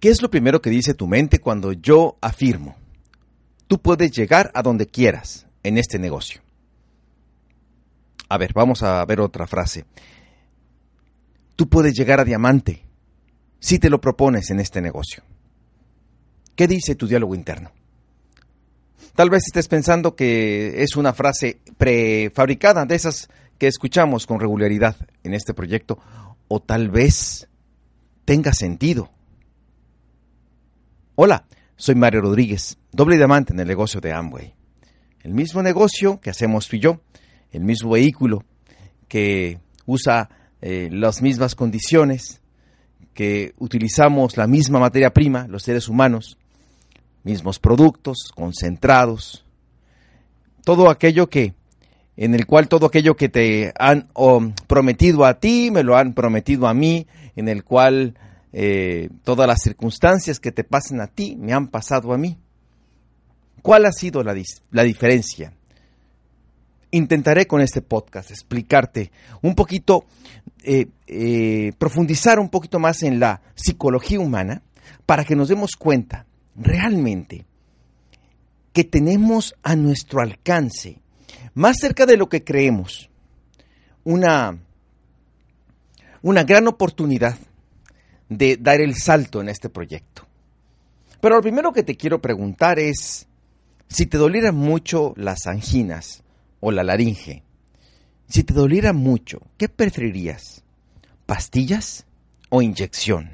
¿Qué es lo primero que dice tu mente cuando yo afirmo? Tú puedes llegar a donde quieras en este negocio. A ver, vamos a ver otra frase. Tú puedes llegar a diamante si te lo propones en este negocio. ¿Qué dice tu diálogo interno? Tal vez estés pensando que es una frase prefabricada, de esas que escuchamos con regularidad en este proyecto, o tal vez tenga sentido. Hola, soy Mario Rodríguez, doble diamante en el negocio de Amway. El mismo negocio que hacemos tú y yo, el mismo vehículo que usa eh, las mismas condiciones, que utilizamos la misma materia prima, los seres humanos, mismos productos, concentrados, todo aquello que, en el cual todo aquello que te han prometido a ti, me lo han prometido a mí, en el cual eh, todas las circunstancias que te pasan a ti me han pasado a mí. ¿Cuál ha sido la, la diferencia? Intentaré con este podcast explicarte un poquito, eh, eh, profundizar un poquito más en la psicología humana para que nos demos cuenta realmente que tenemos a nuestro alcance, más cerca de lo que creemos, una, una gran oportunidad de dar el salto en este proyecto. Pero lo primero que te quiero preguntar es, si te dolieran mucho las anginas o la laringe, si te doliera mucho, ¿qué preferirías? ¿Pastillas o inyección?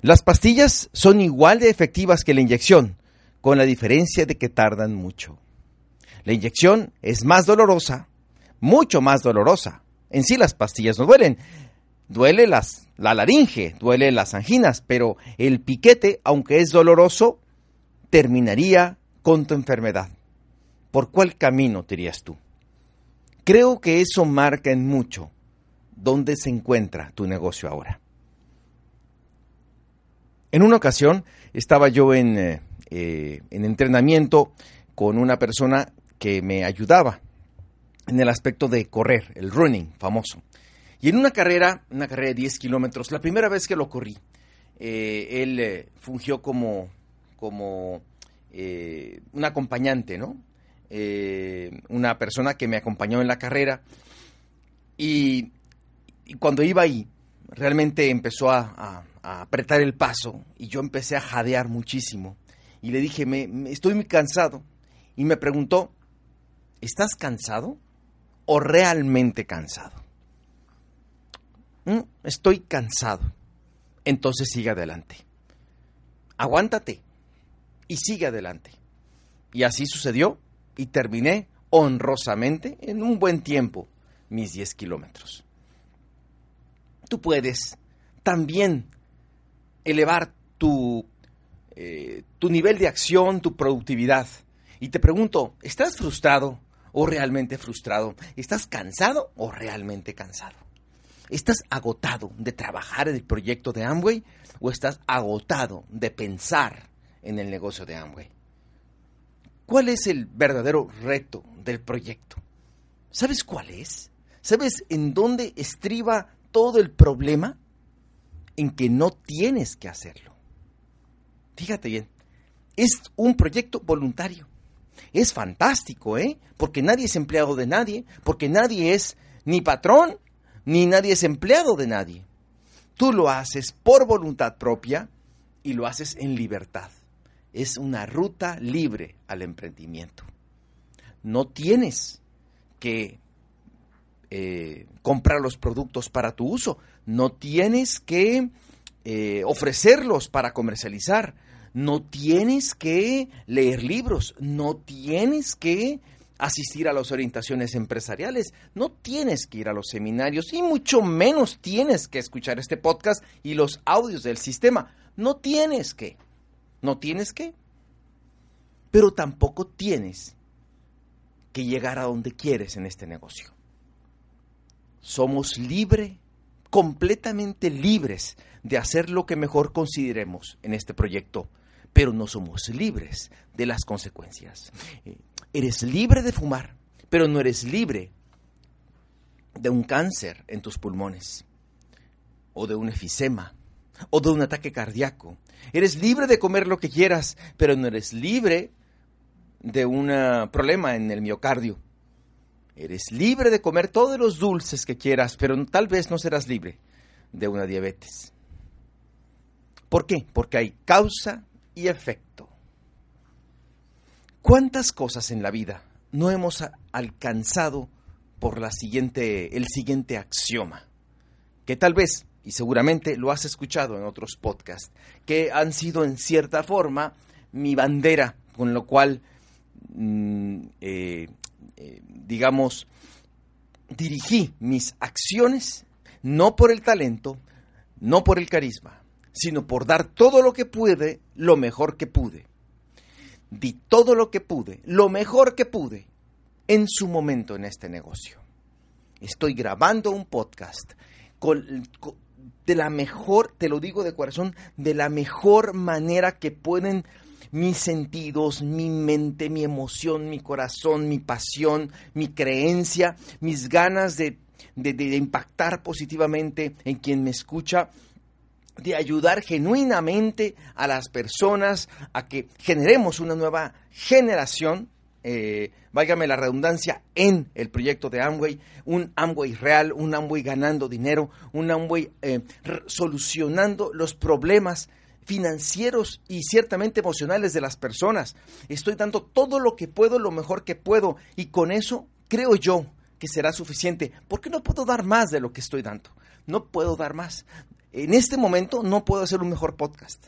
Las pastillas son igual de efectivas que la inyección, con la diferencia de que tardan mucho. La inyección es más dolorosa, mucho más dolorosa. En sí las pastillas no duelen. Duele las, la laringe, duele las anginas, pero el piquete, aunque es doloroso, terminaría con tu enfermedad. ¿Por cuál camino te irías tú? Creo que eso marca en mucho dónde se encuentra tu negocio ahora. En una ocasión estaba yo en, eh, eh, en entrenamiento con una persona que me ayudaba en el aspecto de correr, el running famoso. Y en una carrera, una carrera de 10 kilómetros, la primera vez que lo corrí, eh, él fungió como, como un acompañante, ¿no? una persona que me acompañó en la carrera. Y, cuando iba ahí, realmente empezó a, apretar el paso y yo empecé a jadear muchísimo. Y le dije, me, estoy muy cansado. Y me preguntó, ¿estás cansado o realmente cansado? Mm, estoy cansado. Entonces sigue adelante. Aguántate y sigue adelante. Y así sucedió y terminé honrosamente en un buen tiempo mis 10 kilómetros. Tú puedes también elevar tu, eh, tu nivel de acción, tu productividad. Y te pregunto, ¿estás frustrado o realmente frustrado? ¿Estás cansado o realmente cansado? ¿Estás agotado de trabajar en el proyecto de Amway o estás agotado de pensar en el negocio de Amway? ¿Cuál es el verdadero reto del proyecto? ¿Sabes cuál es? ¿Sabes en dónde estriba todo el problema? en que no tienes que hacerlo. Fíjate bien, es un proyecto voluntario. Es fantástico, ¿eh? Porque nadie es empleado de nadie, porque nadie es ni patrón, ni nadie es empleado de nadie. Tú lo haces por voluntad propia y lo haces en libertad. Es una ruta libre al emprendimiento. No tienes que eh, comprar los productos para tu uso, no tienes que eh, ofrecerlos para comercializar, no tienes que leer libros, no tienes que asistir a las orientaciones empresariales, no tienes que ir a los seminarios y mucho menos tienes que escuchar este podcast y los audios del sistema. No tienes que. No tienes que. Pero tampoco tienes que llegar a donde quieres en este negocio. Somos libres, completamente libres de hacer lo que mejor consideremos en este proyecto, pero no somos libres de las consecuencias. Eres libre de fumar, pero no eres libre de un cáncer en tus pulmones, o de un efisema, o de un ataque cardíaco. Eres libre de comer lo que quieras, pero no eres libre de un problema en el miocardio. Eres libre de comer todos los dulces que quieras, pero tal vez no serás libre de una diabetes. ¿Por qué? Porque hay causa y efecto. ¿Cuántas cosas en la vida no hemos alcanzado por la siguiente, el siguiente axioma? Que tal vez, y seguramente lo has escuchado en otros podcasts, que han sido en cierta forma mi bandera, con lo cual Mm, eh, eh, digamos, dirigí mis acciones no por el talento, no por el carisma, sino por dar todo lo que pude, lo mejor que pude. Di todo lo que pude, lo mejor que pude, en su momento en este negocio. Estoy grabando un podcast de la mejor, te lo digo de corazón, de la mejor manera que pueden mis sentidos, mi mente, mi emoción, mi corazón, mi pasión, mi creencia, mis ganas de, impactar positivamente en quien me escucha, de ayudar genuinamente a las personas a que generemos una nueva generación, eh, váyame la redundancia, en el proyecto de Amway, un Amway real, un Amway ganando dinero, un Amway eh, solucionando los problemas financieros y ciertamente emocionales de las personas. Estoy dando todo lo que puedo, lo mejor que puedo, y con eso creo yo que será suficiente, porque no puedo dar más de lo que estoy dando. No puedo dar más. En este momento no puedo hacer un mejor podcast.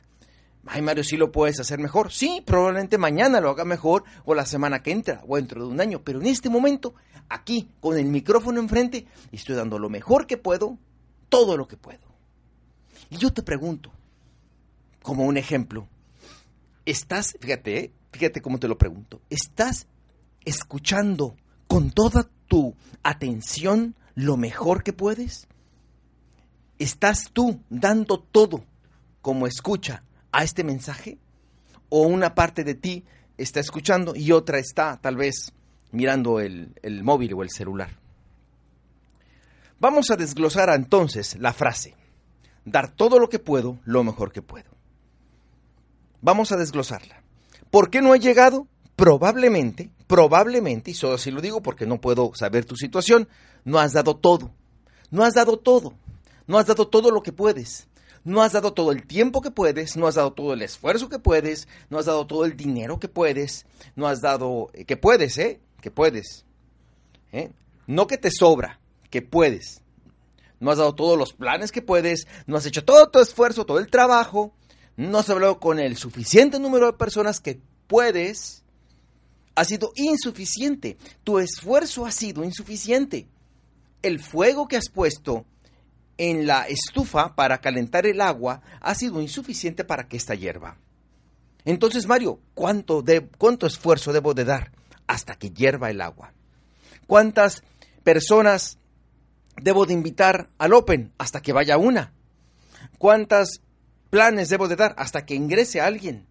Ay, Mario, sí lo puedes hacer mejor. Sí, probablemente mañana lo haga mejor o la semana que entra o dentro de un año. Pero en este momento, aquí, con el micrófono enfrente, estoy dando lo mejor que puedo, todo lo que puedo. Y yo te pregunto, como un ejemplo, estás, fíjate, fíjate cómo te lo pregunto, ¿estás escuchando con toda tu atención lo mejor que puedes? ¿Estás tú dando todo como escucha a este mensaje? ¿O una parte de ti está escuchando y otra está tal vez mirando el, el móvil o el celular? Vamos a desglosar entonces la frase, dar todo lo que puedo, lo mejor que puedo. Vamos a desglosarla. ¿Por qué no ha llegado? Probablemente, probablemente, y solo así lo digo porque no puedo saber tu situación, no has dado todo. No has dado todo. No has dado todo lo que puedes. No has dado todo el tiempo que puedes, no has dado todo el esfuerzo que puedes, no has dado todo el dinero que puedes, no has dado, eh, que puedes, ¿eh? Que puedes. ¿eh? No que te sobra, que puedes. No has dado todos los planes que puedes, no has hecho todo tu esfuerzo, todo el trabajo, no has hablado con el suficiente número de personas que puedes, ha sido insuficiente. Tu esfuerzo ha sido insuficiente. El fuego que has puesto en la estufa para calentar el agua ha sido insuficiente para que esta hierva. Entonces, Mario, ¿cuánto, de, ¿cuánto esfuerzo debo de dar hasta que hierva el agua? ¿Cuántas personas debo de invitar al Open hasta que vaya una? ¿Cuántas planes debo de dar hasta que ingrese alguien?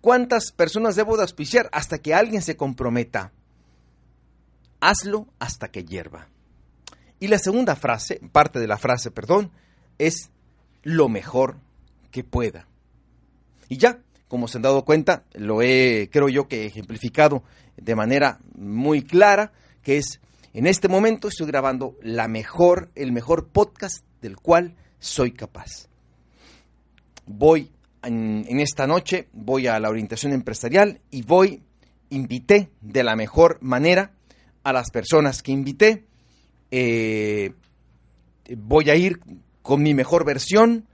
¿Cuántas personas debo de auspiciar hasta que alguien se comprometa? Hazlo hasta que hierva. Y la segunda frase, parte de la frase, perdón, es lo mejor que pueda. Y ya, como se han dado cuenta, lo he, creo yo que ejemplificado de manera muy clara, que es, en este momento estoy grabando la mejor, el mejor podcast del cual soy capaz voy en, esta noche, voy a la orientación empresarial y voy, invité de la mejor manera a las personas que invité. Eh, voy a ir con mi mejor versión,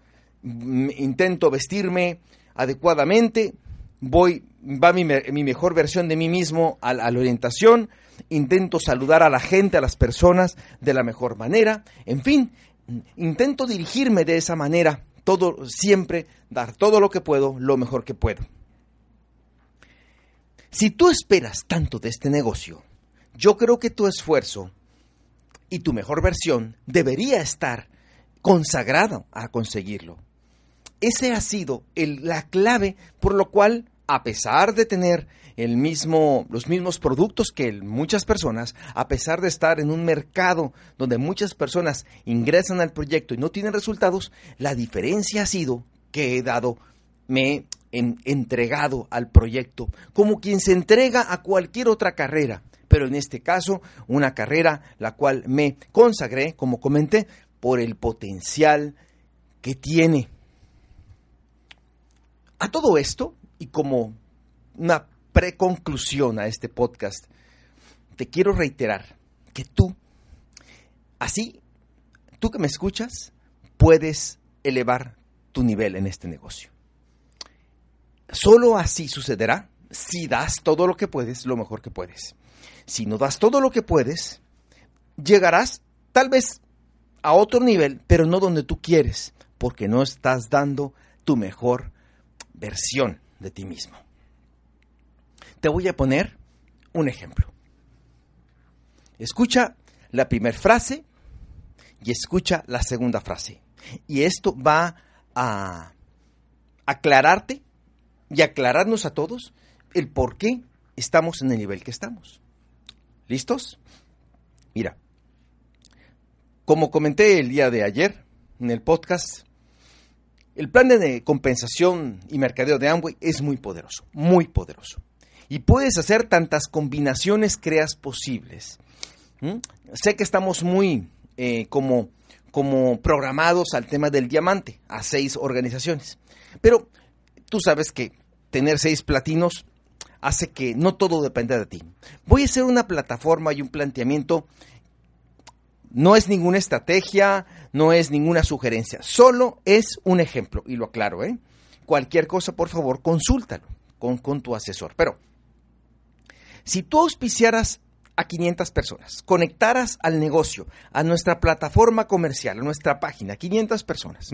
intento vestirme adecuadamente, voy, va mi, mi mejor versión de mí mismo a la, orientación, intento saludar a la gente, a las personas de la mejor manera, en fin, intento dirigirme de esa manera, todo siempre dar todo lo que puedo, lo mejor que puedo. Si tú esperas tanto de este negocio, yo creo que tu esfuerzo y tu mejor versión debería estar consagrado a conseguirlo. Ese ha sido la clave por lo cual, a pesar de tener el mismo, los mismos productos que muchas personas, a pesar de estar en un mercado donde muchas personas ingresan al proyecto y no tienen resultados, la diferencia ha sido que he dado, me he entregado al proyecto, como quien se entrega a cualquier otra carrera, pero en este caso una carrera la cual me consagré, como comenté, por el potencial que tiene. A todo esto, y como una preconclusión a este podcast, te quiero reiterar que tú, así, tú que me escuchas, puedes elevar tu nivel en este negocio. Solo así sucederá si das todo lo que puedes, lo mejor que puedes. Si no das todo lo que puedes, llegarás tal vez a otro nivel, pero no donde tú quieres, porque no estás dando tu mejor versión de ti mismo. Te voy a poner un ejemplo. Escucha la primera frase y escucha la segunda frase. Y esto va a aclararte y aclararnos a todos el por qué estamos en el nivel que estamos. ¿Listos? Mira, como comenté el día de ayer en el podcast, el plan de compensación y mercadeo de Amway es muy poderoso, muy poderoso. Y puedes hacer tantas combinaciones creas posibles. Sé que estamos muy eh, como, como programados al tema del diamante, a seis organizaciones. Pero tú sabes que tener seis platinos hace que no todo dependa de ti. Voy a hacer una plataforma y un planteamiento. No es ninguna estrategia, no es ninguna sugerencia, solo es un ejemplo, y lo aclaro, ¿eh? Cualquier cosa, por favor, consúltalo con, tu asesor. Pero si tú auspiciaras a 500 personas, conectaras al negocio, a nuestra plataforma comercial, a nuestra página, 500 personas,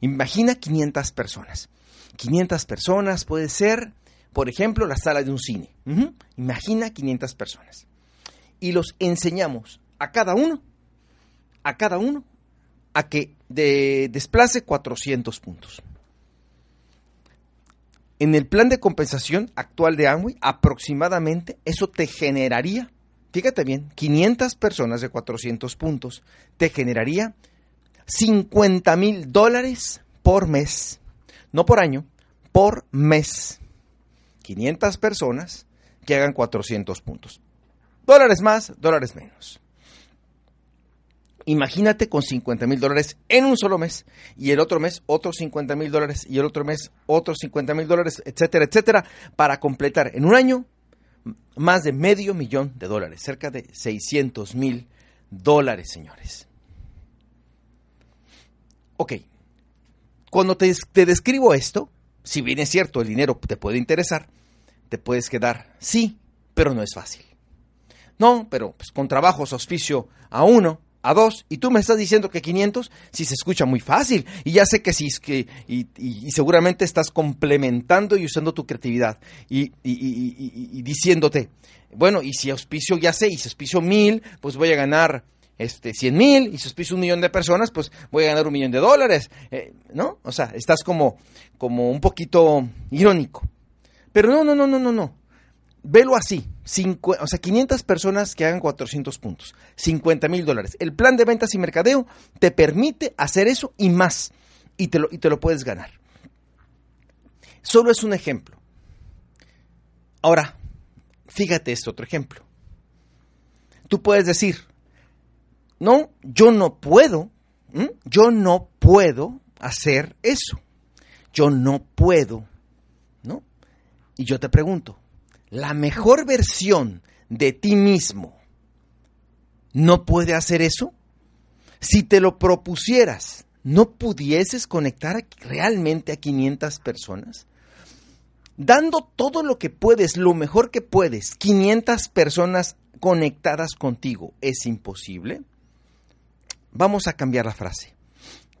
imagina 500 personas. 500 personas puede ser, por ejemplo, la sala de un cine. Imagina 500 personas. Y los enseñamos a cada uno, a cada uno, a que desplace 400 puntos. En el plan de compensación actual de Amway, aproximadamente eso te generaría, fíjate bien, 500 personas de 400 puntos, te generaría 50 mil dólares por mes, no por año, por mes. 500 personas que hagan 400 puntos. Dólares más, dólares menos. Imagínate con 50 mil dólares en un solo mes y el otro mes otros 50 mil dólares y el otro mes otros 50 mil dólares, etcétera, etcétera, para completar en un año más de medio millón de dólares, cerca de 600 mil dólares, señores. Ok, cuando te, te describo esto, si bien es cierto, el dinero te puede interesar, te puedes quedar, sí, pero no es fácil. No, pero pues, con trabajos auspicio a uno, a dos, y tú me estás diciendo que 500, si se escucha muy fácil, y ya sé que sí, que, y, y, seguramente estás complementando y usando tu creatividad, y, y, diciéndote, bueno, y si auspicio ya sé, y si auspicio mil, pues voy a ganar este, 100 mil, y auspicio un millón de personas, pues voy a ganar un millón de dólares, eh, ¿no? O sea, estás como, como un poquito irónico. Pero no, no, no, no, no, no velo así, o sea, 500 personas que hagan 400 puntos, 50 mil dólares. El plan de ventas y mercadeo te permite hacer eso y más, y te, lo, y te lo puedes ganar. Solo es un ejemplo. Ahora, fíjate este otro ejemplo. Tú puedes decir, no, yo no puedo, yo no puedo hacer eso. Yo no puedo, ¿no? Y yo te pregunto, la mejor versión de ti mismo no puede hacer eso? Si te lo propusieras, ¿no pudieses conectar realmente a 500 personas? dando todo lo que puedes, lo mejor que puedes, 500 personas conectadas contigo, ¿es imposible? Vamos a cambiar la frase.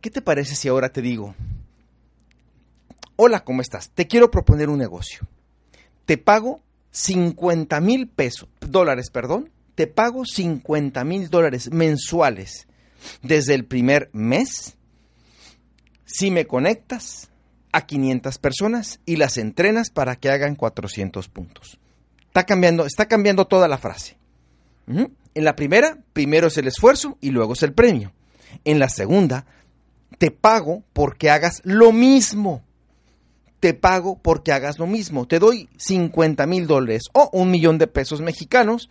¿Qué te parece si ahora te digo, hola, ¿cómo estás? Te quiero proponer un negocio. Te pago 50 mil pesos, dólares, perdón, te pago 50 mil dólares mensuales desde el primer mes si me conectas a 500 personas y las entrenas para que hagan 400 puntos. Está cambiando, está cambiando toda la frase. En la primera, primero es el esfuerzo y luego es el premio. En la segunda, te pago porque hagas lo mismo. Te pago porque hagas lo mismo. Te doy 50 mil dólares o un millón de pesos mexicanos,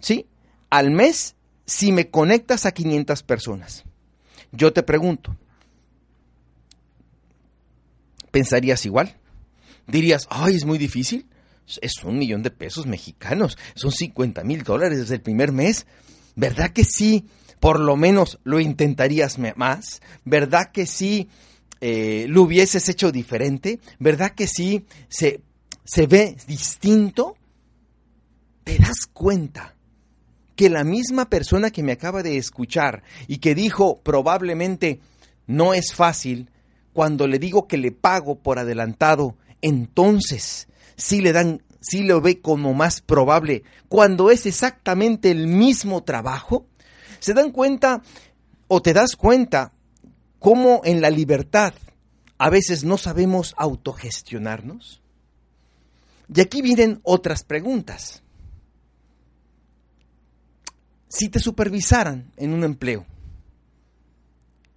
¿sí? Al mes si me conectas a 500 personas. Yo te pregunto, ¿pensarías igual? Dirías, ay, es muy difícil. Es un millón de pesos mexicanos, son 50 mil dólares desde el primer mes. ¿Verdad que sí? Por lo menos lo intentarías más. ¿Verdad que sí eh, lo hubieses hecho diferente? ¿Verdad que sí se, se ve distinto? ¿Te das cuenta que la misma persona que me acaba de escuchar y que dijo probablemente no es fácil, cuando le digo que le pago por adelantado, entonces sí le dan, sí lo ve como más probable, cuando es exactamente el mismo trabajo, ¿se dan cuenta o te das cuenta cómo en la libertad a veces no sabemos autogestionarnos? Y aquí vienen otras preguntas. Si te supervisaran en un empleo,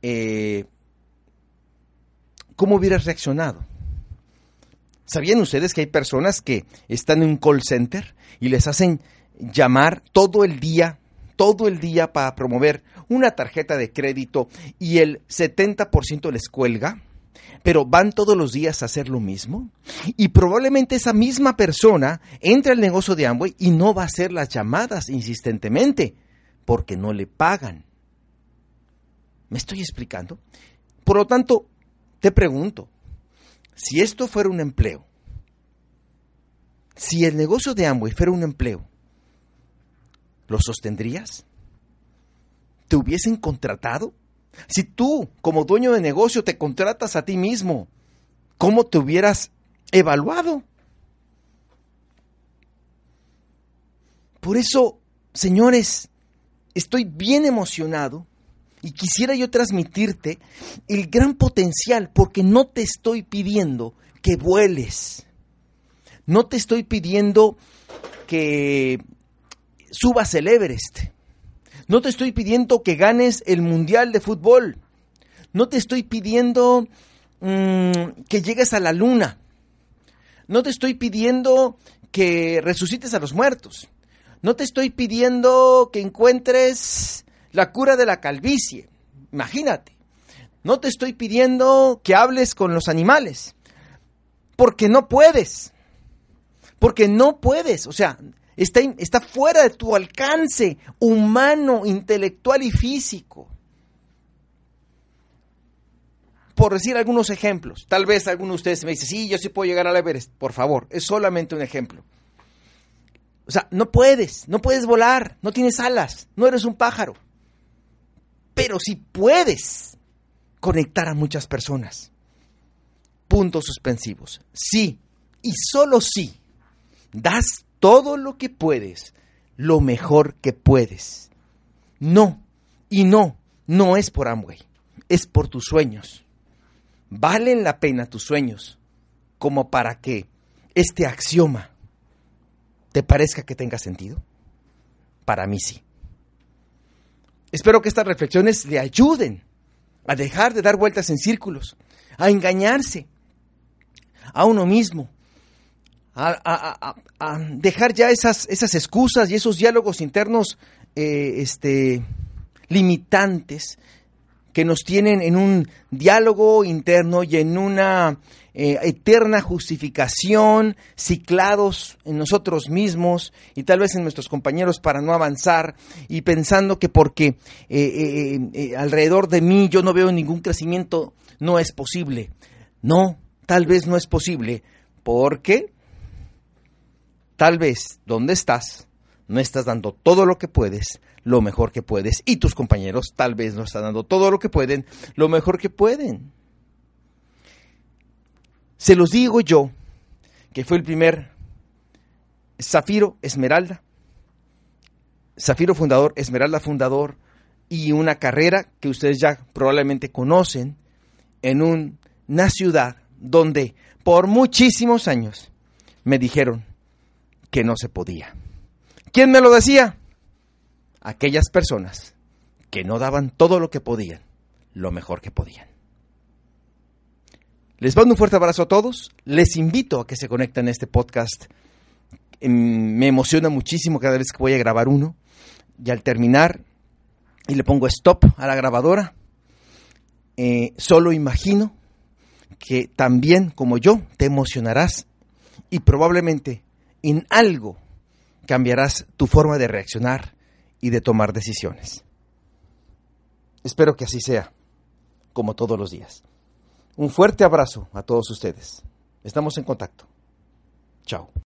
eh, ¿cómo hubieras reaccionado? ¿Sabían ustedes que hay personas que están en un call center y les hacen llamar todo el día, todo el día para promover una tarjeta de crédito y el 70% les cuelga? pero van todos los días a hacer lo mismo. Y probablemente esa misma persona entra al negocio de Amway y no va a hacer las llamadas insistentemente, porque no le pagan. ¿Me estoy explicando? Por lo tanto, te pregunto, si esto fuera un empleo, si el negocio de Amway fuera un empleo, ¿lo sostendrías? ¿Te hubiesen contratado? Si tú, como dueño de negocio, te contratas a ti mismo, ¿cómo te hubieras evaluado? Por eso, señores, estoy bien emocionado y quisiera yo transmitirte el gran potencial, porque no te estoy pidiendo que vueles, no te estoy pidiendo que subas el Everest, no te estoy pidiendo que ganes el Mundial de Fútbol, no te estoy pidiendo mm, que llegues a la luna, no te estoy pidiendo que resucites a los muertos, no te estoy pidiendo que encuentres la cura de la calvicie. Imagínate. No te estoy pidiendo que hables con los animales, porque no puedes. Porque no puedes. O sea, está, está fuera de tu alcance humano, intelectual y físico. Por decir algunos ejemplos, tal vez alguno de ustedes me dice, sí, yo sí puedo llegar al Everest. Por favor, es solamente un ejemplo. O sea, no puedes, no puedes volar, no tienes alas, no eres un pájaro pero si puedes conectar a muchas personas. Puntos suspensivos. Sí, y solo si das todo lo que puedes, lo mejor que puedes. No, y no, no es por Amway, es por tus sueños. ¿Valen la pena tus sueños como para que este axioma te parezca que tenga sentido? Para mí sí. Espero que estas reflexiones le ayuden a dejar de dar vueltas en círculos, a engañarse a uno mismo, a, dejar ya esas, esas, excusas y esos diálogos internos eh, este, limitantes que nos tienen en un diálogo interno y en una eh, eterna justificación, ciclados en nosotros mismos y tal vez en nuestros compañeros para no avanzar y pensando que porque eh, eh, alrededor de mí yo no veo ningún crecimiento, no es posible. No, tal vez no es posible Porque tal vez donde estás no estás dando todo lo que puedes, lo mejor que puedes, y tus compañeros tal vez no están dando todo lo que pueden, lo mejor que pueden. Se los digo yo, que fue el primer Zafiro Esmeralda, Zafiro fundador, Esmeralda fundador, y una carrera que ustedes ya probablemente conocen en una ciudad donde por muchísimos años me dijeron que no se podía. ¿Quién me lo decía? Aquellas personas que no daban todo lo que podían, lo mejor que podían. Les mando un fuerte abrazo a todos. Les invito a que se conecten a este podcast. Em, me emociona muchísimo cada vez que voy a grabar uno. Y al terminar, y le pongo stop a la grabadora, eh, solo imagino que también como yo te emocionarás y probablemente en algo cambiarás tu forma de reaccionar y de tomar decisiones. Espero que así sea, como todos los días. Un fuerte abrazo a todos ustedes. Estamos en contacto. Chao.